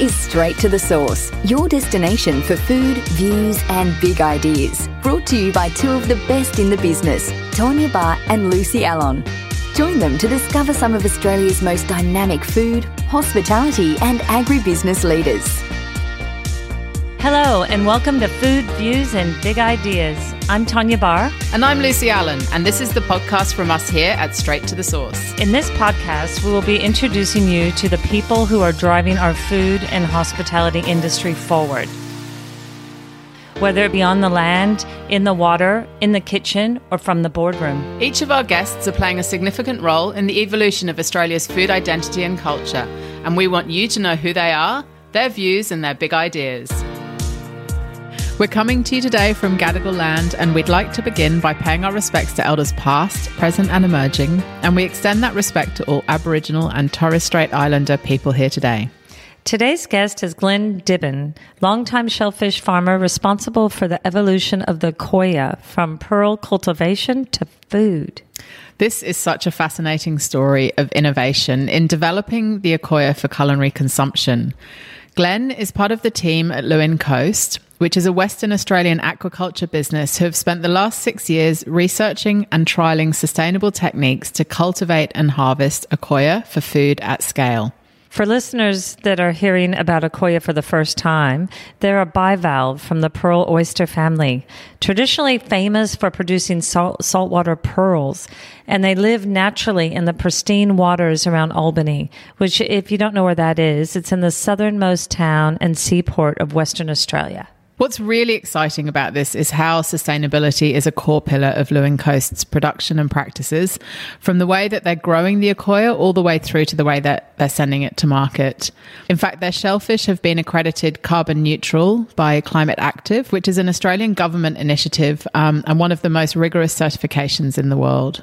is Straight to the Source, your destination for food, views, and big ideas. Brought to you by two of the best in the business, Tawnya Bahr and Lucy Allon. Join them to discover some of Australia's most dynamic food, hospitality, and agribusiness leaders. Hello, and welcome to Food, Views, and Big Ideas. I'm Tawnya Bahr. And I'm Lucy Allon, and this is the podcast from us here at Straight to the Source. In this podcast, we will be introducing you to the people who are driving our food and hospitality industry forward. Whether it be on the land, in the water, in the kitchen, or from the boardroom. Each of our guests are playing a significant role in the evolution of Australia's food identity and culture, and we want you to know who they are, their views, and their big ideas. We're coming to you today from Gadigal land, and we'd like to begin by paying our respects to elders past, present, and emerging, and we extend that respect to all Aboriginal and Torres Strait Islander people here today. Today's guest is Glenn Dibbin, longtime shellfish farmer responsible for the evolution of the akoya from pearl cultivation to food. This is such a fascinating story of innovation in developing the akoya for culinary consumption. Glenn is part of the team at Leeuwin Coast, which is a Western Australian aquaculture business who have spent the last six years researching and trialing sustainable techniques to cultivate and harvest akoya for food at scale. For listeners that are hearing about akoya for the first time, they're a bivalve from the pearl oyster family, traditionally famous for producing salt, saltwater pearls, and they live naturally in the pristine waters around Albany, which, if you don't know where that is, it's in the southernmost town and seaport of Western Australia. What's really exciting about this is how sustainability is a core pillar of Leeuwin Coast's production and practices, from the way that they're growing the akoya all the way through to the way that they're sending it to market. In fact, their shellfish have been accredited carbon neutral by Climate Active, which is an Australian government initiative um, and one of the most rigorous certifications in the world.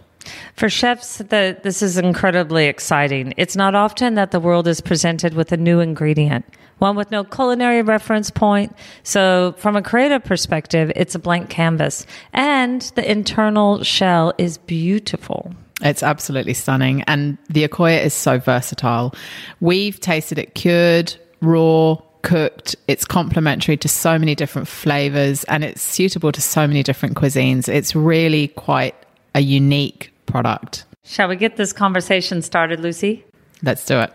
For chefs, the, this is incredibly exciting. It's not often that the world is presented with a new ingredient one with no culinary reference point. So, from a creative perspective, it's a blank canvas. And the internal shell is beautiful. It's absolutely stunning. And the Akoya is so versatile. We've tasted it cured, raw, cooked. It's complementary to so many different flavors and it's suitable to so many different cuisines. It's really quite a unique product. Shall we get this conversation started, Lucy? Let's do it.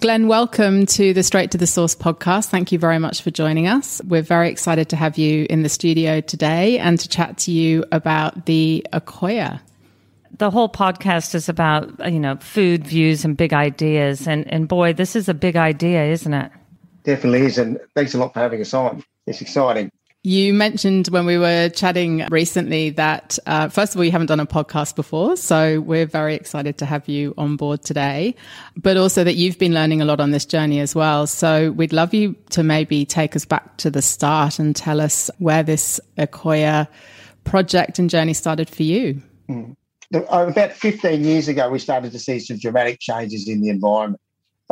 Glenn, welcome to the Straight to the Source podcast. Thank you very much for joining us. We're very excited to have you in the studio today and to chat to you about the Akoya. The whole podcast is about, you know, food views and big ideas. And, and boy, this is a big idea, isn't it? Definitely is. And thanks a lot for having us on. It's exciting. You mentioned when we were chatting recently that, uh, first of all, you haven't done a podcast before. So we're very excited to have you on board today, but also that you've been learning a lot on this journey as well. So we'd love you to maybe take us back to the start and tell us where this Akoya project and journey started for you. Mm. About 15 years ago, we started to see some dramatic changes in the environment.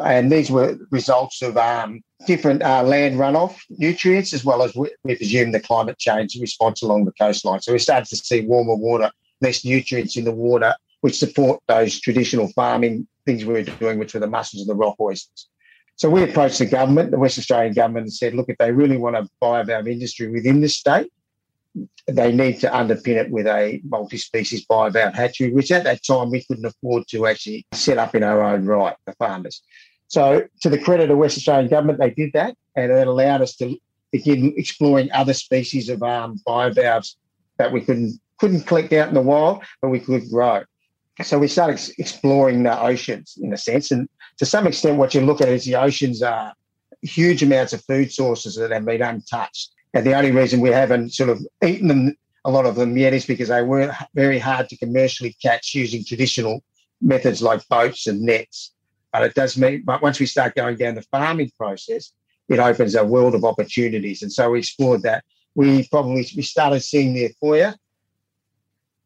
And these were results of um, different uh, land runoff nutrients, as well as we, presume the climate change response along the coastline. So we started to see warmer water, less nutrients in the water, which support those traditional farming things we were doing, which were the mussels and the rock oysters. So we approached the government, the West Australian government, and said, look, if they really want to buy bivalve industry within the state, they need to underpin it with a multi-species bivalve hatchery, which at that time we couldn't afford to actually set up in our own right, the farmers. So, to the credit of West Australian government, they did that, and it allowed us to begin exploring other species of um, bivalves that we couldn't couldn't collect out in the wild, but we could grow. So we started exploring the oceans in a sense, and to some extent, what you look at is the oceans are huge amounts of food sources that have been untouched. And the only reason we haven't sort of eaten them, a lot of them yet, is because they were very hard to commercially catch using traditional methods like boats and nets. But it does mean, but once we start going down the farming process, it opens a world of opportunities. And so we explored that. We probably we started seeing the akoya.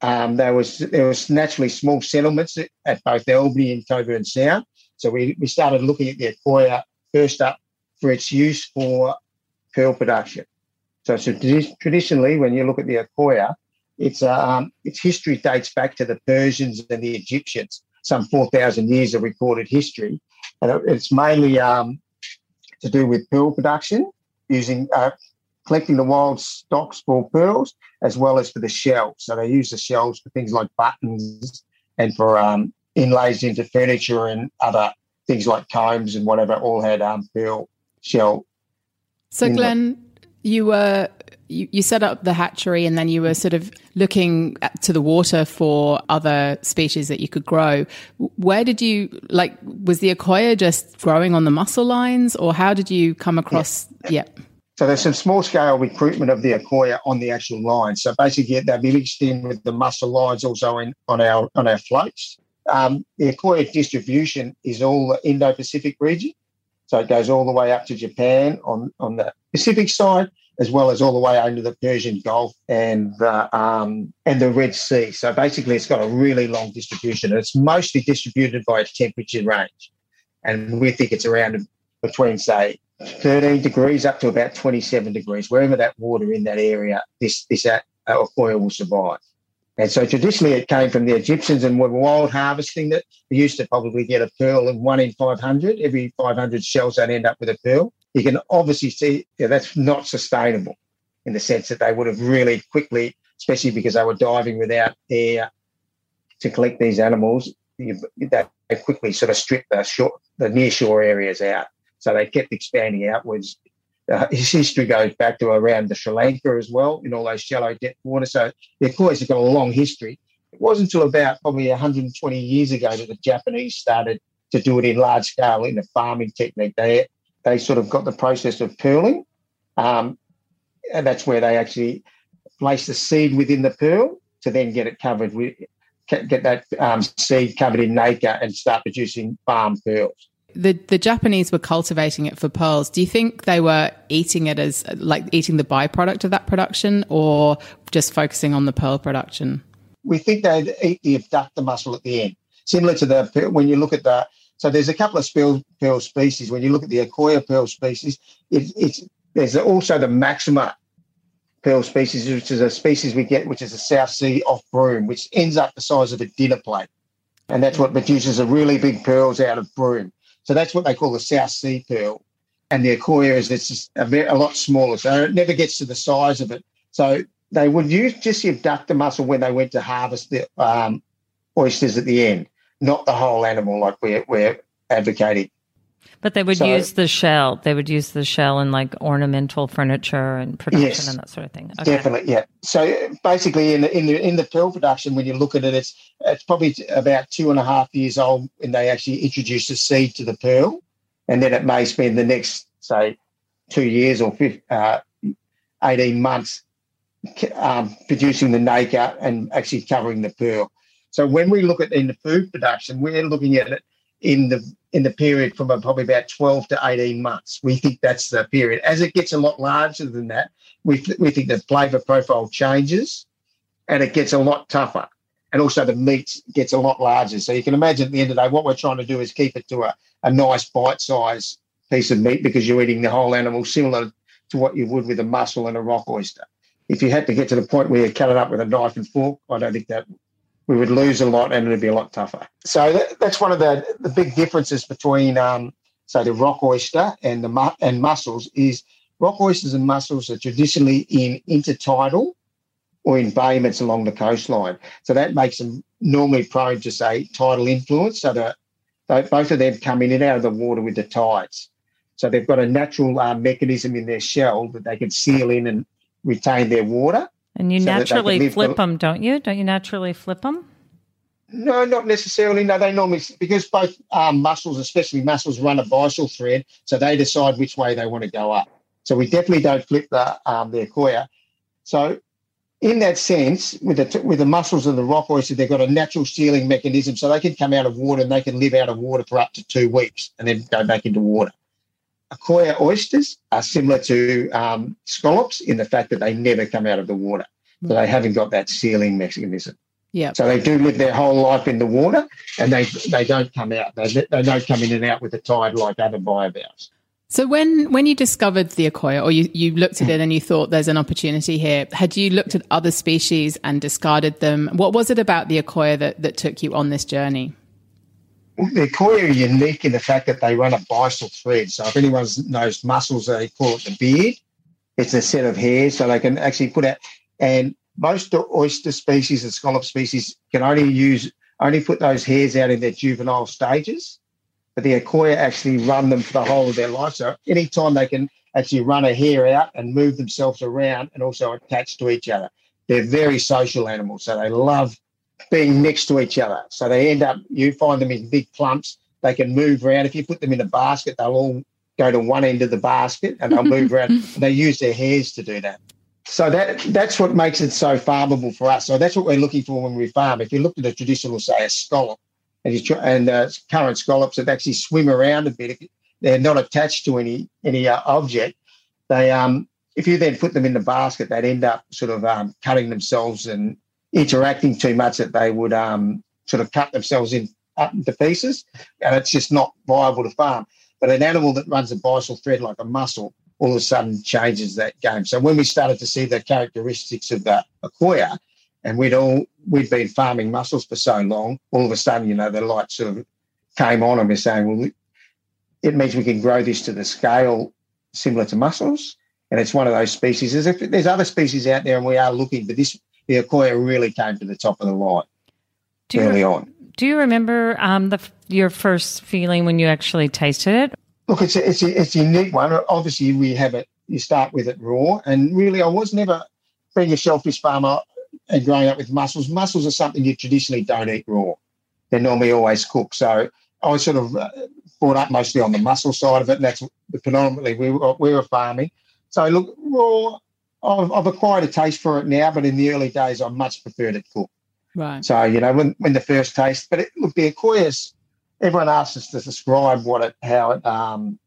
Um, there was there was naturally small settlements at both Albany and Cockburn Sound. So we, we started looking at the akoya first up for its use for pearl production. So, so traditionally, when you look at the akoya, its um, its history dates back to the Persians and the Egyptians some 4,000 years of recorded history. And it's mainly um, to do with pearl production, using uh, collecting the wild stocks for pearls as well as for the shells. So they use the shells for things like buttons and for um, inlays into furniture and other things like combs and whatever. All had um, pearl shell. So, Glenn, you were you, you set up the hatchery and then you were sort of looking at, to the water for other species that you could grow. Where did you like? Was the Akoya just growing on the mussel lines, or how did you come across? Yeah. yeah. So there's some small scale recruitment of the Akoya on the actual line. So basically, they'll be mixed in with the mussel lines also in on our on our floats. Um, the Akoya distribution is all the Indo-Pacific region. So it goes all the way up to Japan on, on the Pacific side, as well as all the way into the Persian Gulf and the, um, and the Red Sea. So basically, it's got a really long distribution. It's mostly distributed by its temperature range. And we think it's around between, say, 13 degrees up to about 27 degrees. Wherever that water in that area, this, this uh, oil will survive. And so traditionally it came from the Egyptians and were wild harvesting that. we used to probably get a pearl in one in 500. Every 500 shells they'd end up with a pearl. You can obviously see yeah, that's not sustainable in the sense that they would have really quickly, especially because they were diving without air to collect these animals, they quickly sort of stripped the short, the near shore areas out. So they kept expanding outwards uh, his history goes back to around the Sri Lanka as well, in all those shallow depth water. So the Akoyas have got a long history. It wasn't until about probably 120 years ago that the Japanese started to do it in large scale in the farming technique. They they sort of got the process of pearling, um, and that's where they actually place the seed within the pearl to then get it covered with get that um, seed covered in nacre and start producing farm pearls the the Japanese were cultivating it for pearls. Do you think they were eating it as like eating the byproduct of that production, or just focusing on the pearl production? We think they'd eat the abductor muscle at the end, similar to the when you look at the. So there's a couple of pearl, pearl species. When you look at the Akoya pearl species, it, it's there's also the Maxima pearl species, which is a species we get, which is a South Sea off Broome, which ends up the size of a dinner plate, and that's what produces the really big pearls out of Broome. So that's what they call the South Sea pearl. And the Akoya is it's a, a lot smaller. So it never gets to the size of it. So they would use just the abductor muscle when they went to harvest the um, oysters at the end, not the whole animal like we're, we're advocating. But they would so, use the shell. They would use the shell in like ornamental furniture and production yes, and that sort of thing. Okay. Definitely, yeah. So basically, in the in the in the pearl production, when you look at it, it's it's probably about two and a half years old when they actually introduce the seed to the pearl, and then it may spend the next say two years or uh, eighteen months um, producing the nacre and actually covering the pearl. So when we look at in the food production, we're looking at it in the in the period from probably about 12 to 18 months. We think that's the period. As it gets a lot larger than that, we, th- we think the flavour profile changes and it gets a lot tougher. And also the meat gets a lot larger. So you can imagine at the end of the day, what we're trying to do is keep it to a, a nice bite size piece of meat because you're eating the whole animal similar to what you would with a mussel and a rock oyster. If you had to get to the point where you cut it up with a knife and fork, I don't think that we would lose a lot and it'd be a lot tougher. So that, that's one of the, the big differences between, um, say, the rock oyster and the mu- and mussels is rock oysters and mussels are traditionally in intertidal or in bayments along the coastline. So that makes them normally prone to, say, tidal influence. So that both of them come in and out of the water with the tides. So they've got a natural uh, mechanism in their shell that they can seal in and retain their water. And you so naturally flip them, don't you? Don't you naturally flip them? No, not necessarily. No, they normally because both um, mussels, especially mussels, run a byssal thread, so they decide which way they want to go up. So we definitely don't flip the um, the Akoya. So in that sense, with the with the mussels and the rock oyster, they've got a natural sealing mechanism, so they can come out of water and they can live out of water for up to two weeks and then go back into water. Akoya oysters are similar to um, scallops in the fact that they never come out of the water. So they haven't got that sealing mechanism. Yeah. So they do live their whole life in the water and they they don't come out. They, they don't come in and out with the tide like other bivalves. So when when you discovered the Akoya or you, you looked at it and you thought there's an opportunity here, had you looked at other species and discarded them? What was it about the Akoya that, that took you on this journey? The Akoya are unique in the fact that they run a byssal thread. So if anyone knows mussels, they call it the beard. It's a set of hairs, so they can actually put out. And most oyster species and scallop species can only use only put those hairs out in their juvenile stages, but the Akoya actually run them for the whole of their life. So anytime they can actually run a hair out and move themselves around and also attach to each other. They're very social animals, so they love being next to each other. So they end up, you find them in big clumps. They can move around. If you put them in a basket, they'll all go to one end of the basket and they'll move around. And they use their hairs to do that. So that that's what makes it so farmable for us. So that's what we're looking for when we farm. If you look at a traditional, say, a scallop, and, you and uh, current scallops that actually swim around a bit, they're not attached to any any uh, object. They um, if you then put them in the basket, they'd end up sort of um, cutting themselves and interacting too much that they would um, sort of cut themselves in up into pieces, and it's just not viable to farm. But an animal that runs a byssal thread like a mussel all of a sudden changes that game. So when we started to see the characteristics of the Akoya, and we'd all we'd been farming mussels for so long, all of a sudden, you know, the light sort of came on and we're saying, well, it means we can grow this to the scale similar to mussels. And it's one of those species. There's, there's other species out there, and we are looking, but this the Akoya really came to the top of the line do early on. Do you remember um, the your first feeling when you actually tasted it? Look, it's a, it's a, it's a unique one. Obviously, we have it. You start with it raw, and really, I was never being a shellfish farmer and growing up with mussels. Mussels are something you traditionally don't eat raw. They're normally always cooked. So I was sort of uh, brought up mostly on the mussel side of it, and that's predominantly we were, we were farming. So look, raw. I've, I've acquired a taste for it now, but in the early days, I much preferred it cooked. Right. So you know, when when the first taste, but it, look, the Akoya's everyone asks us to describe what it, how it, um,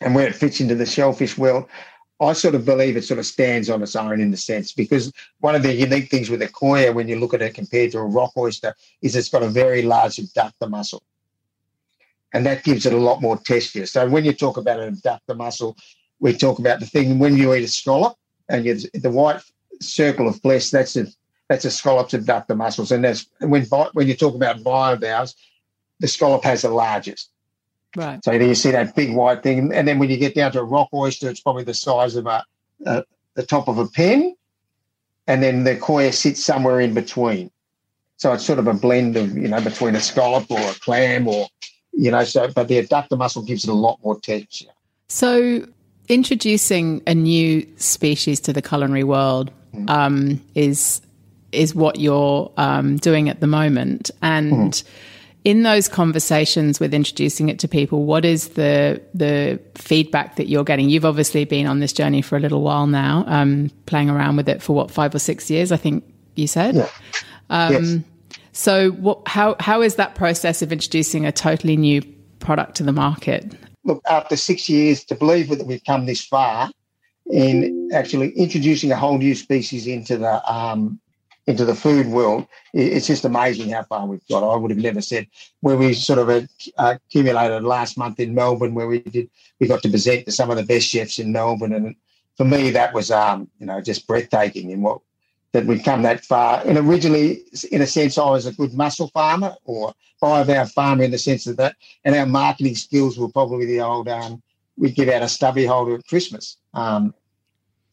and where it fits into the shellfish world. I sort of believe it sort of stands on its own in the sense because one of the unique things with Akoya when you look at it compared to a rock oyster is it's got a very large abductor muscle. And that gives it a lot more texture. So when you talk about an abductor muscle, we talk about the thing when you eat a scallop and you, the white circle of flesh, that's a that's a scallop's abductor muscles. And that's when when you talk about bivalves, the scallop has the largest. Right. So you see that big white thing, and then when you get down to a rock oyster, it's probably the size of a, a the top of a pen, and then the Akoya sits somewhere in between. So it's sort of a blend of you know between a scallop or a clam or you know. So but the abductor muscle gives it a lot more texture. So introducing a new species to the culinary world mm. um, is is what you're um, doing at the moment, and. Mm in those conversations with introducing it to people, what is the the feedback that you're getting? You've obviously been on this journey for a little while now, um, playing around with it for what five or six years, I think you said. Yeah. Um, yes. So, what, how how is that process of introducing a totally new product to the market? Look, after six years, to believe that we've come this far in actually introducing a whole new species into the um, into the food world, it's just amazing how far we've got. I would have never said where we sort of accumulated last month in Melbourne, where we did we got to present to some of the best chefs in Melbourne, and for me that was um, you know just breathtaking in what that we've come that far. And originally, in a sense, I was a good mussel farmer or bivalve farmer in the sense of that, and our marketing skills were probably the old um, we'd give out a stubby holder at Christmas. Um,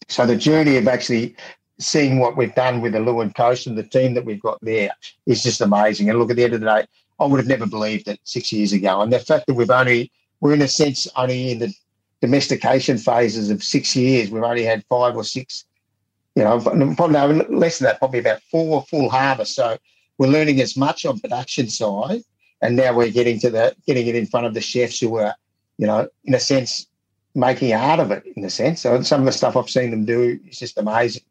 so the journey of actually seeing what we've done with the Leeuwin Coast and the team that we've got there is just amazing. And look, at the end of the day, I would have never believed it six years ago. And the fact that we've only, we're in a sense only in the domestication phases of six years. We've only had five or six, you know, probably no, less than that, probably about four full harvests. So we're learning as much on production side. And now we're getting to the, getting it in front of the chefs who are, you know, in a sense, making art of it in a sense. So some of the stuff I've seen them do is just amazing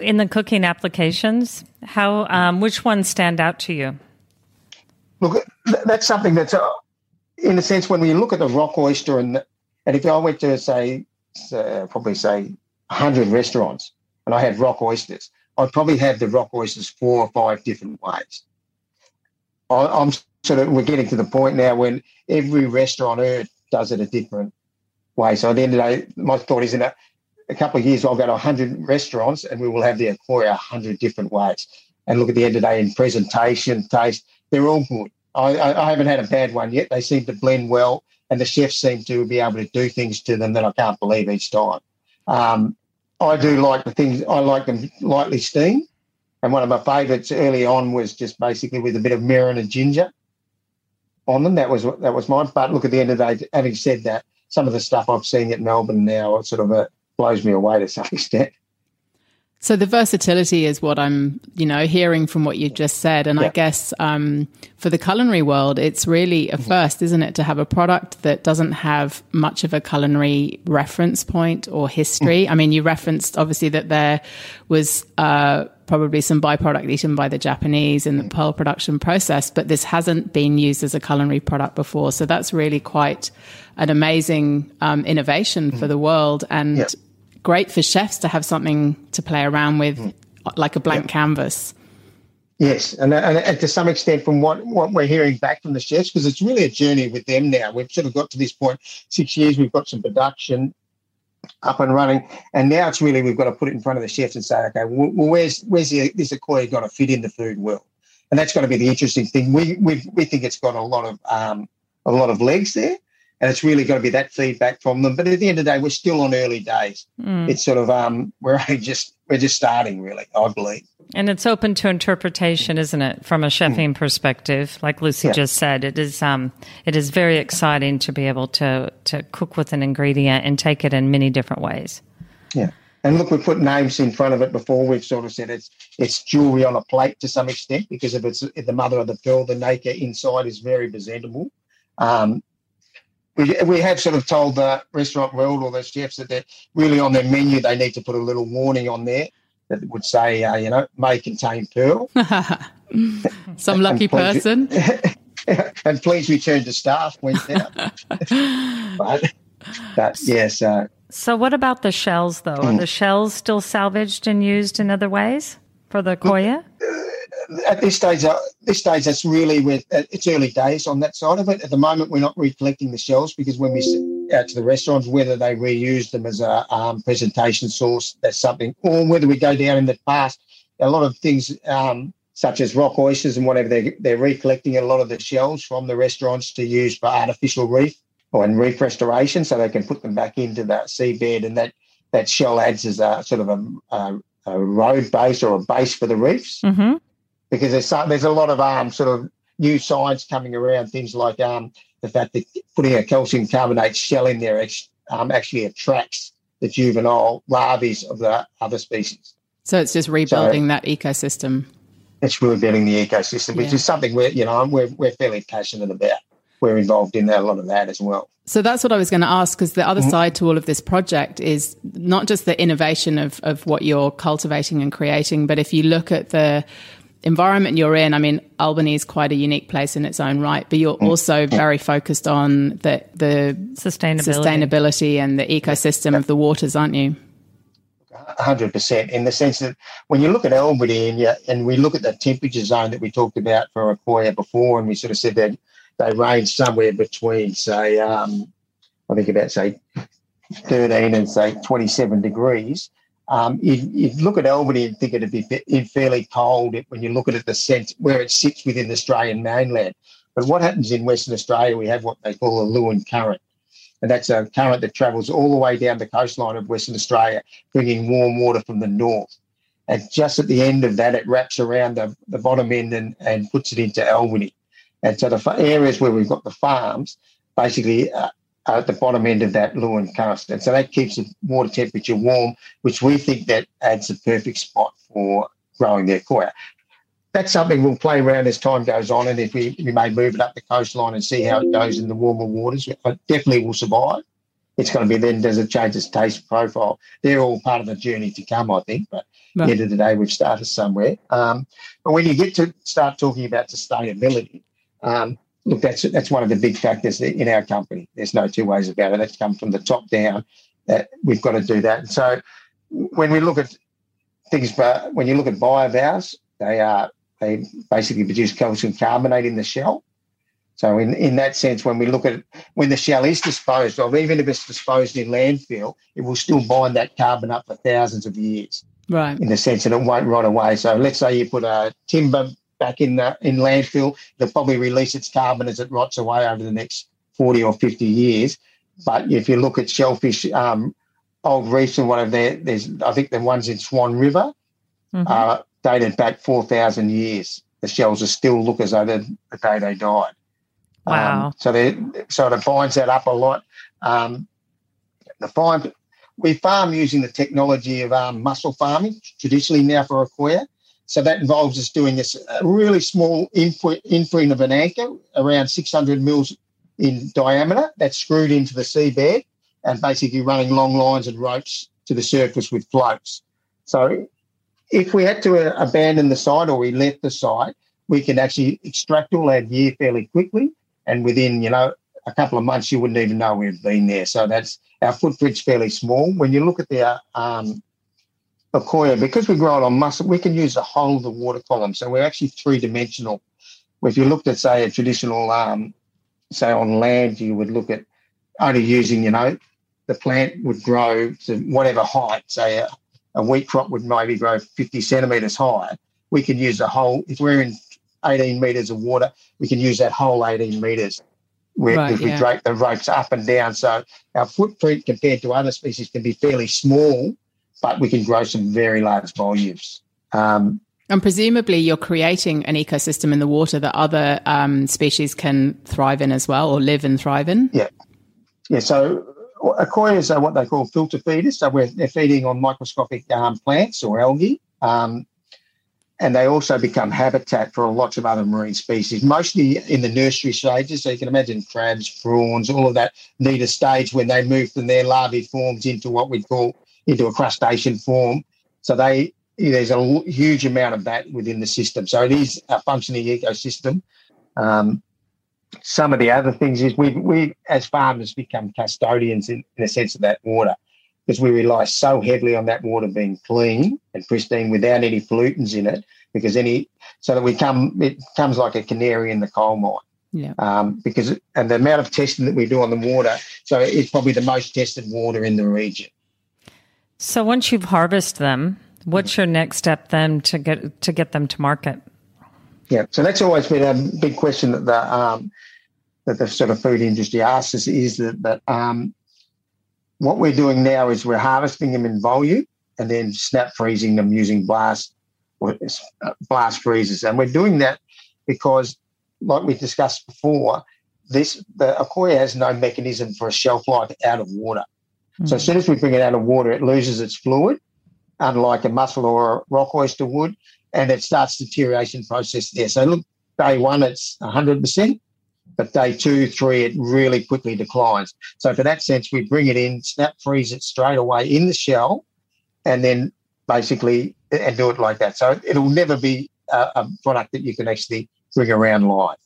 in the cooking applications, how um, which ones stand out to you? Look, that's something that's, uh, in a sense, when we look at the rock oyster, and and if I went to say, uh, probably say, hundred restaurants, and I had rock oysters, I'd probably have the rock oysters four or five different ways. I, I'm sort of we're getting to the point now when every restaurant earth does it a different way. So at the end of the day, my thought is that a couple of years, I'll go to 100 restaurants and we will have the Akoya 100 different ways. And look at the end of the day in presentation, taste, they're all good. I, I, haven't had a bad one yet. They seem to blend well, and the chefs seem to be able to do things to them that I can't believe each time. Um, I do like the things. I like them lightly steamed, and one of my favourites early on was just basically with a bit of mirin and ginger on them. That was that was mine. But look, at the end of the day, having said that, some of the stuff I've seen at Melbourne now sort of uh, blows me away to some extent. So the versatility is what I'm, you know, hearing from what you just said, and yeah. I guess um, for the culinary world, it's really a mm-hmm. first, isn't it, to have a product that doesn't have much of a culinary reference point or history. Mm. I mean, you referenced obviously that there was uh, probably some byproduct eaten by the Japanese in the mm. pearl production process, but this hasn't been used as a culinary product before. So that's really quite an amazing um, innovation for mm. the world and. Great for chefs to have something to play around with, mm. like a blank yeah. canvas. Yes, and, and, and, to some extent, from what, what we're hearing back from the chefs, because it's really a journey with them now. We've sort of got to this point, six years, we've got some production up and running. And now it's really we've got to put it in front of the chefs and say, okay, well, where's where's the, this Akoya going to fit in the food world? And that's going to be the interesting thing. We we we think it's got a lot of um, a lot of legs there, and it's really got to be that feedback from them. But at the end of the day, we're still on early days. Mm. It's sort of um, we're just we're just starting, really. I believe. And it's open to interpretation, isn't it? From a chefing mm. perspective, like Lucy yeah. just said, it is um, it is very exciting to be able to to cook with an ingredient and take it in many different ways. Yeah. And look, we've put names in front of it before. We've sort of said it's it's jewelry on a plate to some extent because if it's the mother of the pearl, the nacre inside is very presentable. Um, we, we have sort of told the restaurant world or the chefs that they're really on their menu, they need to put a little warning on there that would say, uh, you know, may contain pearl. Some lucky person. and please return to staff when but, but yes. Uh, so, what about the shells, though? Are the shells still salvaged and used in other ways for the koya? At this stage, uh, this stage, that's really with uh, it's early days on that side of it. At the moment, we're not recollecting the shells because when we out to the restaurants, whether they reuse them as a um, presentation source, that's something, or whether we go down in the past, a lot of things um, such as rock oysters and whatever, they're, they're recollecting a lot of the shells from the restaurants to use for artificial reef or in reef restoration, so they can put them back into the seabed, and that that shell adds as a sort of a, a, a road base or a base for the reefs. Mm-hmm because there's some, there's a lot of um sort of new science coming around things like um the fact that putting a calcium carbonate shell in there um, actually attracts the juvenile larvae of the other species. So it's just rebuilding so that ecosystem. It's rebuilding the ecosystem, which yeah. is something we're you know we're we're fairly passionate about. We're involved in that, a lot of that as well. So that's what I was going to ask because the other mm-hmm. side to all of this project is not just the innovation of, of what you're cultivating and creating, but if you look at the environment you're in, I mean, Albany is quite a unique place in its own right, but you're mm. also very focused on the, the sustainability. sustainability and the ecosystem of the waters, aren't you? 100% in the sense that when you look at Albany and, you, and we look at the temperature zone that we talked about for Akoya before, and we sort of said that they range somewhere between, say, um, I think about, say, 13 and, say, 27 degrees um, you, you, look at Albany and think it'd be fairly cold when you look at it the sense where it sits within the Australian mainland. But what happens in Western Australia, we have what they call a Leeuwin current. And that's a current that travels all the way down the coastline of Western Australia, bringing warm water from the north. And just at the end of that, it wraps around the, the bottom end and, and puts it into Albany. And so the areas where we've got the farms, basically uh, at the bottom end of that current. And so that keeps the water temperature warm, which we think that adds a perfect spot for growing their koya. That's something we'll play around as time goes on, and if we, we may move it up the coastline and see how it goes in the warmer waters, it definitely will survive. It's going to be then, does it change its taste profile? They're all part of the journey to come, I think, but the end of the day, we've started somewhere. Um, but when you get to start talking about sustainability, um, look, that's that's one of the big factors in our company. There's no two ways about it. That's come from the top down. That we've got to do that. And so when we look at things, but when you look at bivalves, they are they basically produce calcium carbonate in the shell. So in, in that sense, when we look at when the shell is disposed of, even if it's disposed in landfill, it will still bind that carbon up for thousands of years. Right. In the sense that it won't rot away. So let's say you put a timber back in the, in landfill. It'll probably release its carbon as it rots away over the next 40 or 50 years. But if you look at shellfish, um, old reefs and whatever, there, there's I think the ones in Swan River mm-hmm. are dated back 4,000 years. The shells are still look as though the day they died. Wow. Um, so they so it binds that up a lot. Um, the fine we farm using the technology of um, mussel farming traditionally now for Akoya. So that involves us doing this really small infring of an anchor around 600 mils in diameter that's screwed into the seabed and basically running long lines and ropes to the surface with floats. So if we had to uh, abandon the site or we left the site, we can actually extract all our gear fairly quickly. And within, you know, a couple of months, you wouldn't even know we've been there. So that's our footprint's fairly small. When you look at the um, Akoya, because we grow it on mussel, we can use the whole of the water column. So we're actually three dimensional. If you looked at, say, a traditional, um, say, on land, you would look at only using, you know, the plant would grow to whatever height, say a, a wheat crop would maybe grow 50 centimetres high. We can use the whole, if we're in 18 metres of water, we can use that whole 18 metres where right, we yeah. drape the ropes up and down. So our footprint compared to other species can be fairly small, but we can grow some very large volumes. Um, and presumably, you're creating an ecosystem in the water that other um, species can thrive in as well, or live and thrive in. Yeah, yeah. So Akoyas are what they call filter feeders. So they're feeding on microscopic um, plants or algae. Um, and they also become habitat for lots of other marine species, mostly in the nursery stages. So you can imagine crabs, prawns, all of that need a stage when they move from their larvae forms into what we call into a crustacean form. So they there's a huge amount of that within the system. So it is a functioning ecosystem. Um, some of the other things is we we as farmers become custodians in, in a sense of that water because we rely so heavily on that water being clean and pristine without any pollutants in it because any so that we come it comes like a canary in the coal mine yeah um, because and the amount of testing that we do on the water so it's probably the most tested water in the region so once you've harvested them what's your next step then to get to get them to market yeah so that's always been a big question that the um, that the sort of food industry asks us is that that um, what we're doing now is we're harvesting them in volume and then snap freezing them using blast uh, blast freezers, and we're doing that because, like we discussed before, this the Akoya has no mechanism for a shelf life out of water. So as soon as we bring it out of water, it loses its fluid, unlike a mussel or a rock oyster would, and it starts the deterioration process there. So look, day one it's 100%. But day two, three, it really quickly declines. So for that sense, we bring it in, snap freeze it straight away in the shell, and then basically and do it like that. So it'll never be a, a product that you can actually bring around live.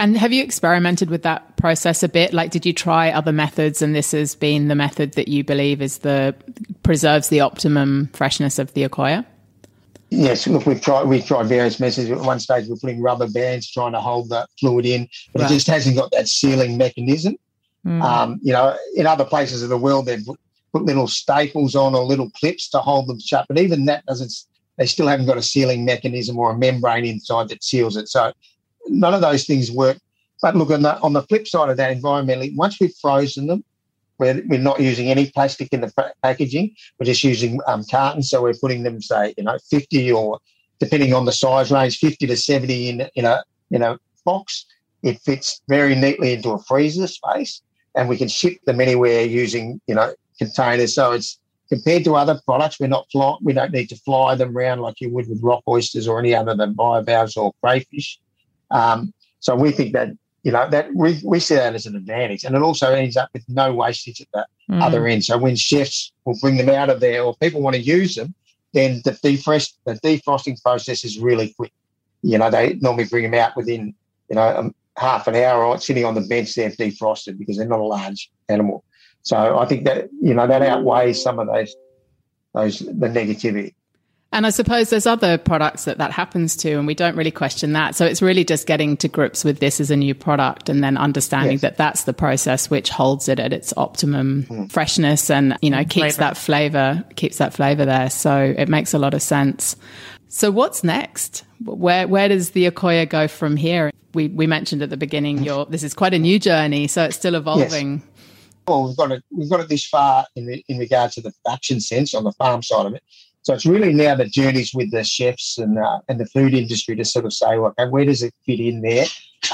And have you experimented with that process a bit? Like, did you try other methods, and this has been the method that you believe is the preserves the optimum freshness of the Akoya? Yes, look, we've tried we've tried various methods. At one stage, we're putting rubber bands trying to hold the fluid in, but right. it just hasn't got that sealing mechanism. Mm. Um, you know, in other places of the world, they've put little staples on or little clips to hold them shut, but even that doesn't. They still haven't got a sealing mechanism or a membrane inside that seals it. So none of those things work. But look, on the on the flip side of that, environmentally, once we've frozen them, we're, we're not using any plastic in the packaging. We're just using um, cartons. So we're putting them, say, you know, 50 or depending on the size range, 50 to 70 in, in a in a box. It fits very neatly into a freezer space, and we can ship them anywhere using, you know, containers. So it's compared to other products, we're not fly, we don't need to fly them around like you would with rock oysters or any other than bivalves or crayfish. Um, so we think that you know that we, we see that as an advantage and it also ends up with no wastage at the mm. other end. So when chefs will bring them out of there or people want to use them then the defrost the defrosting process is really quick. You know they normally bring them out within you know um, half an hour or sitting on the bench they're defrosted because they're not a large animal. So i think that you know that outweighs some of those those the negativity and I suppose there's other products that that happens to, and we don't really question that. So it's really just getting to grips with this as a new product and then understanding yes. that that's the process which holds it at its optimum mm. freshness and, you know, keeps flavor. that flavor, keeps that flavor there. So it makes a lot of sense. So what's next? Where where does the Akoya go from here? We we mentioned at the beginning your this is quite a new journey, so it's still evolving. Yes. Well, we've got it we've got it this far in the, in regard to the production sense on the farm side of it. So it's really now the journeys with the chefs and uh, and the food industry to sort of say, okay, where does it fit in there?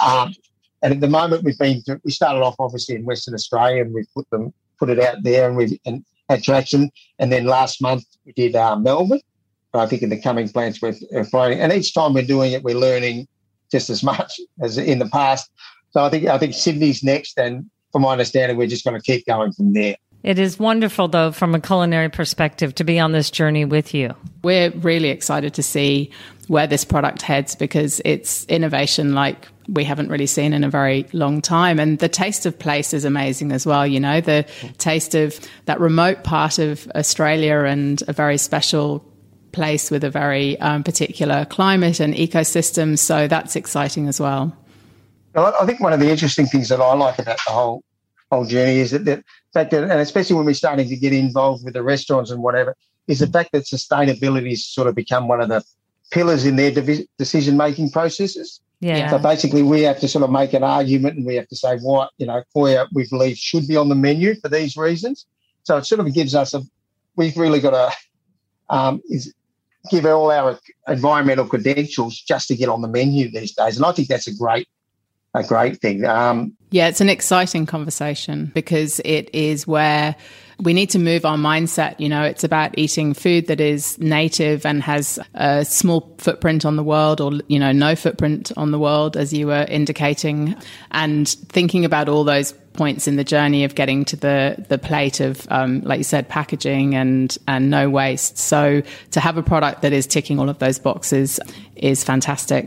Um, and at the moment, we've been we started off obviously in Western Australia and we've put them put it out there and we've and had traction. And then last month we did uh, Melbourne. I think in the coming plants we're, we're flying, and each time we're doing it, we're learning just as much as in the past. So I think I think Sydney's next, and from my understanding, we're just going to keep going from there. It is wonderful, though, from a culinary perspective, to be on this journey with you. We're really excited to see where this product heads because it's innovation like we haven't really seen in a very long time. And the taste of place is amazing as well. You know, the taste of that remote part of Australia and a very special place with a very um, particular climate and ecosystem. So that's exciting as well. I think one of the interesting things that I like about the whole whole journey is that the fact that, and especially when we're starting to get involved with the restaurants and whatever, is the fact that sustainability has sort of become one of the pillars in their decision making processes. Yeah. So basically, we have to sort of make an argument and we have to say what you know, Koya we believe should be on the menu for these reasons. So it sort of gives us a, we've really got to um, is give all our environmental credentials just to get on the menu these days. And I think that's a great a great thing. Um, yeah, it's an exciting conversation because it is where we need to move our mindset. You know, it's about eating food that is native and has a small footprint on the world or, you know, no footprint on the world, as you were indicating, and thinking about all those points in the journey of getting to the the plate of, um, like you said, packaging and and no waste. So to have a product that is ticking all of those boxes is fantastic.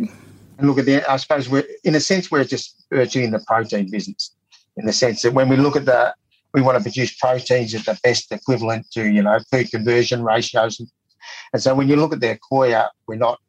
And look at the, I suppose we're in a sense we're just virtually in the protein business, in the sense that when we look at the we want to produce proteins at the best equivalent to you know food conversion ratios, and, so when you look at their Akoya, we're not.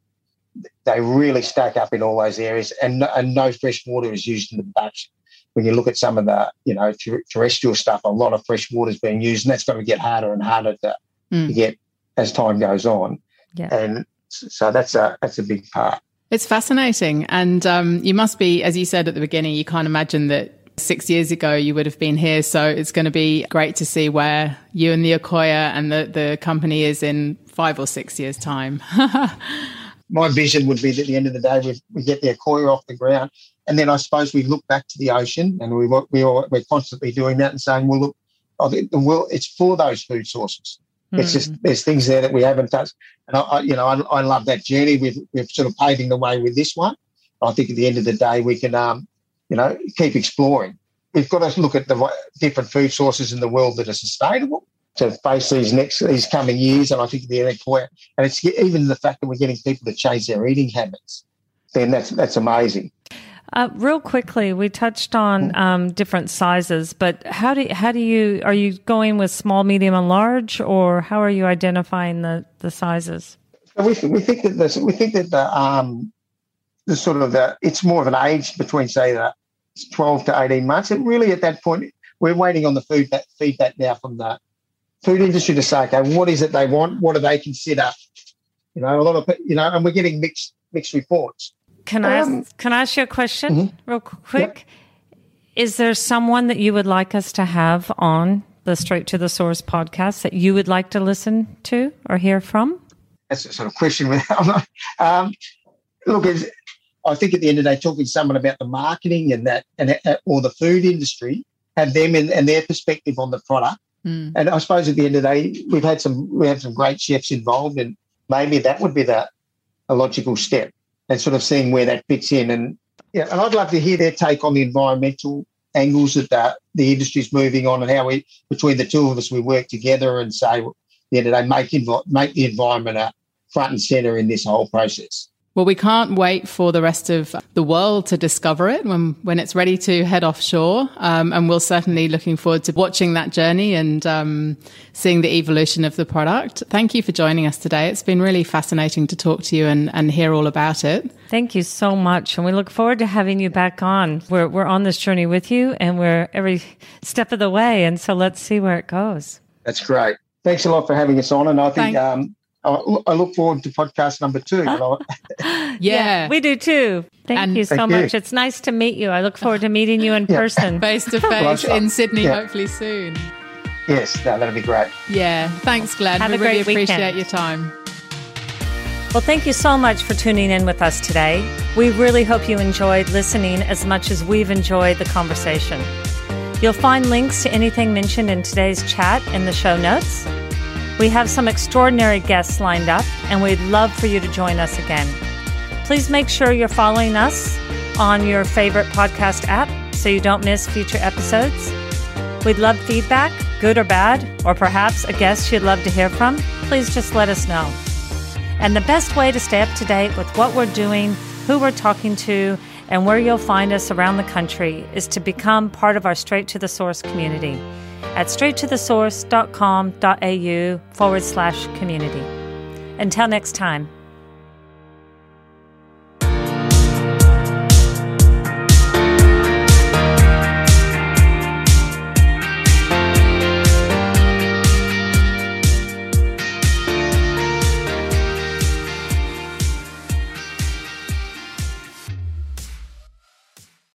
They really stack up in all those areas, and and no fresh water is used in the batch. when you look at some of the you know terrestrial stuff, a lot of fresh water is being used, and that's going to get harder and harder to, mm. to get as time goes on. Yeah. And so that's a that's a big part. It's fascinating, and um, you must be, as you said at the beginning, you can't imagine that six years ago you would have been here. So it's going to be great to see where you and the Akoya and the the company is in five or six years' time. My vision would be that at the end of the day, we, we get the Akoya off the ground and then I suppose we look back to the ocean, and we we we're constantly doing that and saying, well, look, the world it's for those food sources. It's just hmm. there's things there that we haven't touched, and I, I you know I, I, love that journey. We've we've sort of paving the way with this one. I think at the end of the day we can um you know keep exploring. We've got to look at the different food sources in the world that are sustainable to face these next these coming years. And I think the end point, and it's even the fact that we're getting people to change their eating habits. Then that's that's amazing. Uh, real quickly, we touched on um, different sizes, but how do how do you are you going with small, medium, and large, or how are you identifying the the sizes? We, we think that this, we think that the um the sort of the it's more of an age between say the twelve to eighteen months, and really at that point we're waiting on the feedback feedback now from the food industry to say, okay, what is it they want? What do they consider? You know, a lot of you know, and we're getting mixed mixed reports. Can I um, ask, can I ask you a question mm-hmm. real quick? Yep. Is there someone that you would like us to have on the Straight to the Source podcast that you would like to listen to or hear from? That's a sort of question. um, look, I think at the end of the day, talking to someone about the marketing and that, and uh, or the food industry, have them and, and their perspective on the product. Mm. And I suppose at the end of the day, we've had some we have some great chefs involved, and maybe that would be the a logical step and sort of seeing where that fits in. And yeah, and I'd love to hear their take on the environmental angles that the, industry's moving on and how we between the two of us we work together and say, the end of the day, make make the environment front and center in this whole process. Well, we can't wait for the rest of the world to discover it when, when it's ready to head offshore. Um, and we're certainly looking forward to watching that journey and um, seeing the evolution of the product. Thank you for joining us today. It's been really fascinating to talk to you and, and hear all about it. Thank you so much. And we look forward to having you back on. We're, we're on this journey with you and we're every step of the way. And so let's see where it goes. That's great. Thanks a lot for having us on. And I think um, I look forward to podcast number two. yeah. yeah. we do too. Thank and you so thank much. You. It's nice to meet you. I look forward to meeting you in yeah. person, face to face in Sydney, yeah. hopefully soon. Yes, that, that'd be great. Yeah. Thanks, Glenn. Have we a really great appreciate weekend. your time. Well, thank you so much for tuning in with us today. We really hope you enjoyed listening as much as we've enjoyed the conversation. You'll find links to anything mentioned in today's chat in the show notes. We have some extraordinary guests lined up, and we'd love for you to join us again. Please make sure you're following us on your favorite podcast app so you don't miss future episodes. We'd love feedback, good or bad, or perhaps a guest you'd love to hear from. Please just let us know. And the best way to stay up to date with what we're doing, who we're talking to, and where you'll find us around the country is to become part of our Straight to the Source community at straighttothesource.com.au forward slash community. Until next time.